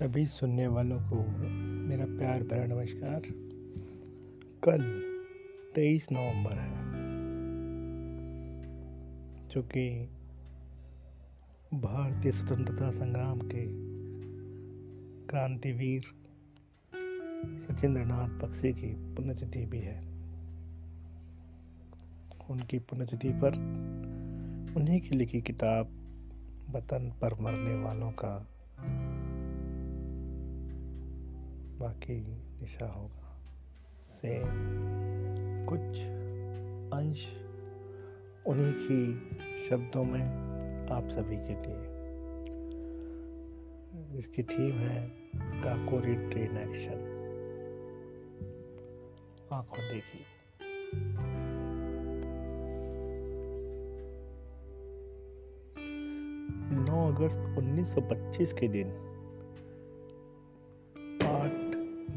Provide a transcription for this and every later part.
सभी सुनने वालों को मेरा प्यार भरा नमस्कार। कल 23 नवंबर है, जो कि भारतीय स्वतंत्रता संग्राम के क्रांतिवीर सचिंद्र नाथ बक्सी की पुण्यतिथि भी है। उनकी पुण्यतिथि पर उन्हीं की लिखी किताब, वतन पर मरने वालों का बाकी दिशा होगा। से कुछ अंश उन्हीं की शब्दों में आप सभी के लिए। इसकी थीम है काकोरी ट्रेन एक्शन। आँखों देखी नौ अगस्त 1925 के दिन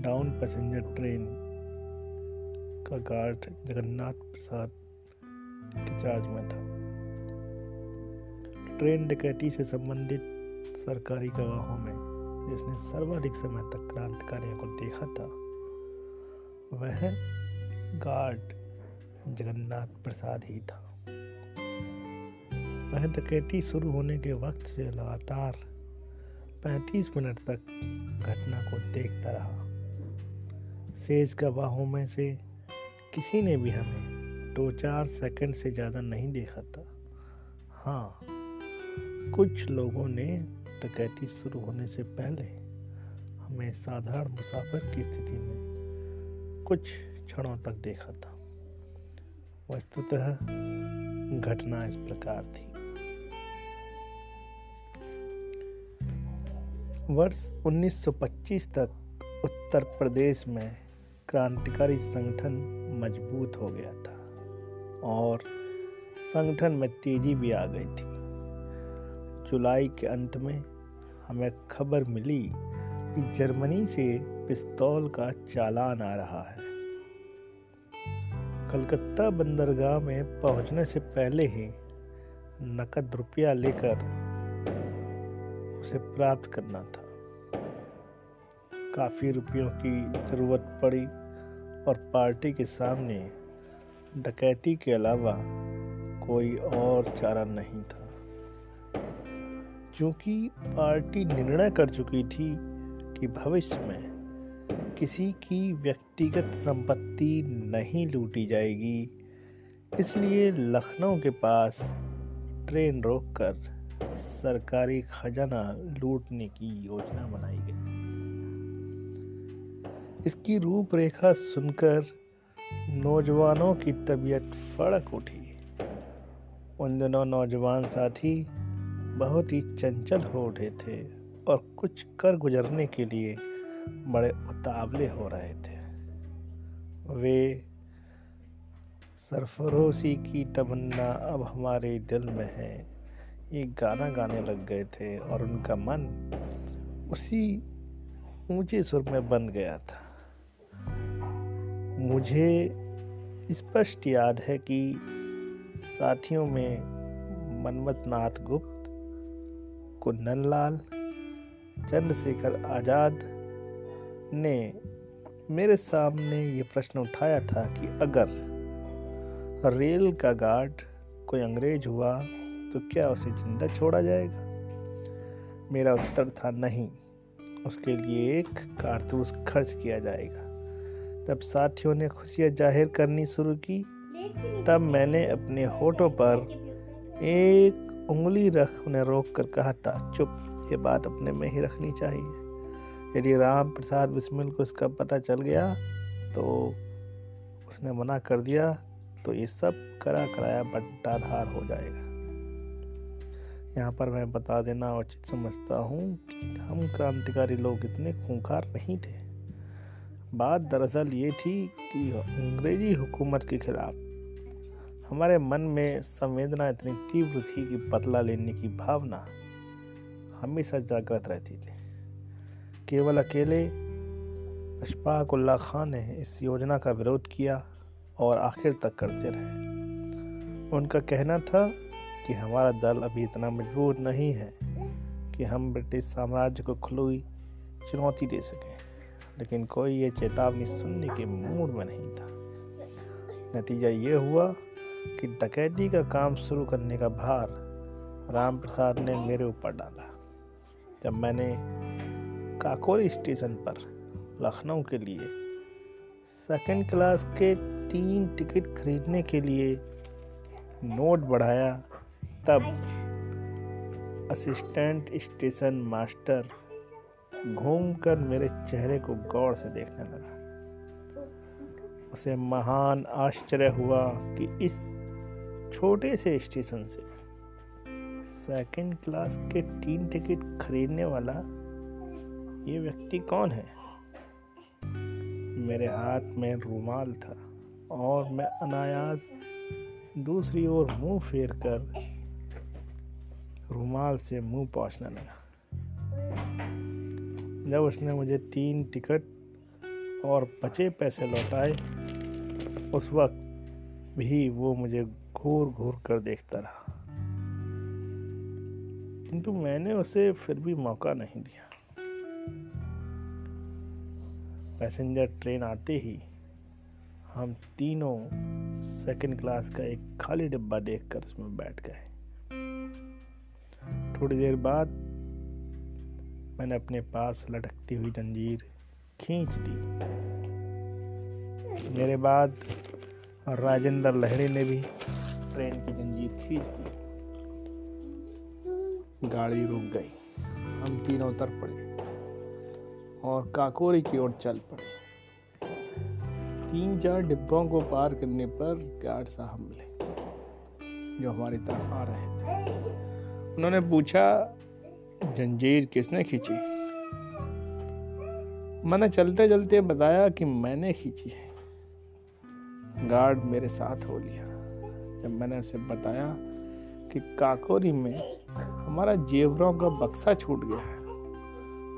डाउन पैसेंजर ट्रेन का गार्ड जगन्नाथ प्रसाद के चार्ज में था। ट्रेन डकैती से संबंधित सरकारी गवाहों में जिसने सर्वाधिक समय तक क्रांतिकारियों को देखा था, वह गार्ड जगन्नाथ प्रसाद ही था। वह डकैती शुरू होने के वक्त से लगातार 35 मिनट तक घटना को देखता रहा। शेष गवाहों में से किसी ने भी हमें दो चार सेकंड से ज़्यादा नहीं देखा था। हाँ कुछ लोगों ने डकैती शुरू होने से पहले हमें साधारण मुसाफिर की स्थिति में कुछ क्षणों तक देखा था। वस्तुतः घटना इस प्रकार थी। वर्ष 1925 तक उत्तर प्रदेश में क्रांतिकारी संगठन मज़बूत हो गया था और संगठन में तेज़ी भी आ गई थी। जुलाई के अंत में हमें खबर मिली कि जर्मनी से पिस्तौल का चालान आ रहा है। कलकत्ता बंदरगाह में पहुँचने से पहले ही नकद रुपया लेकर उसे प्राप्त करना था। काफ़ी रुपयों की ज़रूरत पड़ी और पार्टी के सामने डकैती के अलावा कोई और चारा नहीं था। क्योंकि पार्टी निर्णय कर चुकी थी कि भविष्य में किसी की व्यक्तिगत संपत्ति नहीं लूटी जाएगी, इसलिए लखनऊ के पास ट्रेन रोककर सरकारी खजाना लूटने की योजना बनाई गई। इसकी रूपरेखा सुनकर नौजवानों की तबीयत फड़क उठी। उन दिनों नौजवान साथी बहुत ही चंचल हो उठे थे और कुछ कर गुजरने के लिए बड़े उतावले हो रहे थे। वे सरफरोशी की तमन्ना अब हमारे दिल में है। ये गाना गाने लग गए थे और उनका मन उसी ऊँचे सुर में बन गया था। मुझे स्पष्ट याद है कि साथियों में मनमत नाथ गुप्त कुंदन लाल चंद्रशेखर आज़ाद ने मेरे सामने ये प्रश्न उठाया था कि अगर रेल का गार्ड कोई अंग्रेज़ हुआ तो क्या उसे ज़िंदा छोड़ा जाएगा? मेरा उत्तर था नहीं। उसके लिए एक कारतूस खर्च किया जाएगा। जब साथियों ने खुशियाँ ज़ाहिर करनी शुरू की। तब मैंने अपने होठों पर एक उंगली रख उन्हें रोक कर कहा था चुप, ये बात अपने में ही रखनी चाहिए। यदि राम प्रसाद बिस्मिल को इसका पता चल गया तो उसने मना कर दिया तो ये सब करा कराया बंटाधार हो जाएगा। यहाँ पर मैं बता देना उचित समझता हूँ कि हम क्रांतिकारी लोग इतने खूंखार नहीं थे। बात दरअसल ये थी कि अंग्रेज़ी हुकूमत के खिलाफ हमारे मन में संवेदना इतनी तीव्र थी कि बदला लेने की भावना हमेशा जागृत रहती थी। केवल अकेले अशफाक उल्ला खान ने इस योजना का विरोध किया और आखिर तक करते रहे। उनका कहना था कि हमारा दल अभी इतना मज़बूत नहीं है कि हम ब्रिटिश साम्राज्य को खुली चुनौती दे सके। लेकिन कोई ये चेतावनी सुनने के मूड में नहीं था। नतीजा ये हुआ कि डकैती का काम शुरू करने का भार राम प्रसाद ने मेरे ऊपर डाला। जब मैंने काकोरी स्टेशन पर लखनऊ के लिए सेकंड क्लास के तीन टिकट खरीदने के लिए नोट बढ़ाया तब असिस्टेंट स्टेशन मास्टर घूमकर मेरे चेहरे को गौर से देखने लगा। उसे महान आश्चर्य हुआ कि इस छोटे से स्टेशन से सेकंड क्लास के तीन टिकट खरीदने वाला ये व्यक्ति कौन है? मेरे हाथ में रुमाल था और मैं अनायास दूसरी ओर मुँह फेर कर रुमाल से मुँह पहुँचने लगा। जब उसने मुझे तीन टिकट और बचे पैसे लौटाए। उस वक्त भी वो मुझे घूर घूर कर देखता रहा। किंतु मैंने उसे फिर भी मौका नहीं दिया। पैसेंजर ट्रेन आते ही हम तीनों सेकंड क्लास का एक खाली डिब्बा देखकर उसमें बैठ गए। थोड़ी देर बाद मैंने अपने पास लटकती हुई जंजीर खींच दी। मेरे बाद राजेंद्र लहड़ी ने भी ट्रेन की जंजीर खींच दी। गाड़ी रुक गई। हम तीनों उतर पड़े और काकोरी की ओर चल पड़े। तीन चार डिब्बों को पार करने पर गार्ड साहब मिले, जो हमारी तरफ़ आ रहे थे। उन्होंने पूछा जंजीर किसने खींची? मैंने चलते चलते बताया कि मैंने खींची है। गार्ड मेरे साथ हो लिया। जब मैंने उसे बताया कि काकोरी में हमारा जेवरों का बक्सा छूट गया है,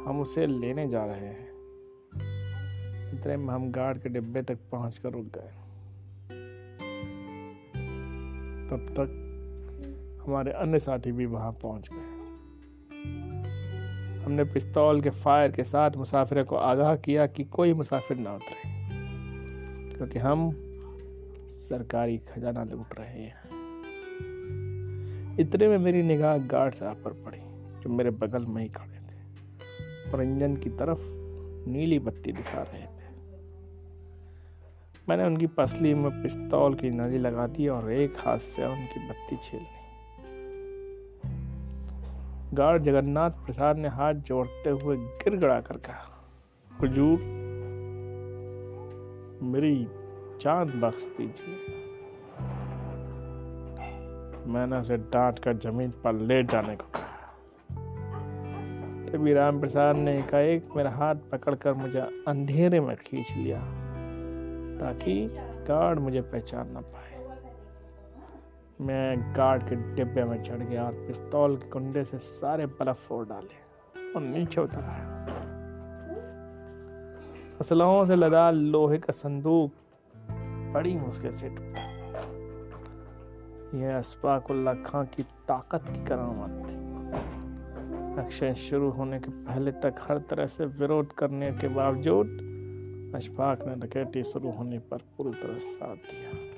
हम उसे लेने जा रहे हैं। इतने में हम गार्ड के डिब्बे तक पहुँच कर रुक गए। तब तक हमारे अन्य साथी भी वहाँ पहुँच गए। हमने पिस्तौल के फायर के साथ मुसाफिर को आगाह किया कि कोई मुसाफिर ना उतरे, क्योंकि हम सरकारी खजाना लूट रहे हैं। इतने में मेरी निगाह गार्ड साहब पर पड़ी, जो मेरे बगल में ही खड़े थे, और इंजन की तरफ़ नीली बत्ती दिखा रहे थे। मैंने उनकी पसली में पिस्तौल की नली लगा दी और एक हाथ से उनकी बत्ती छील ली। गार्ड जगन्नाथ प्रसाद ने हाथ जोड़ते हुए गिड़गड़ा कर कहा, हुजूर, मेरी जान बख्श दीजिए। मैंने उसे डांट कर ज़मीन पर लेट जाने को कहा। तभी राम प्रसाद ने एकाएक मेरा हाथ पकड़कर मुझे अंधेरे में खींच लिया, ताकि गार्ड मुझे पहचान ना पाए। मैं गार्ड के डिब्बे में चढ़ गया और पिस्तौल के कुंडे से सारे बल्ब फोड़ डाले और नीचे उतर आया। असलहों से लदा लोहे का संदूक बड़ी मुश्किल से टूटा। यह अस्फाकुल्ला खां की ताकत की करामत थी। एक्शन शुरू होने के पहले तक हर तरह से विरोध करने के बावजूद अशफाक ने डकैती शुरू होने पर पूरी तरह साथ दिया।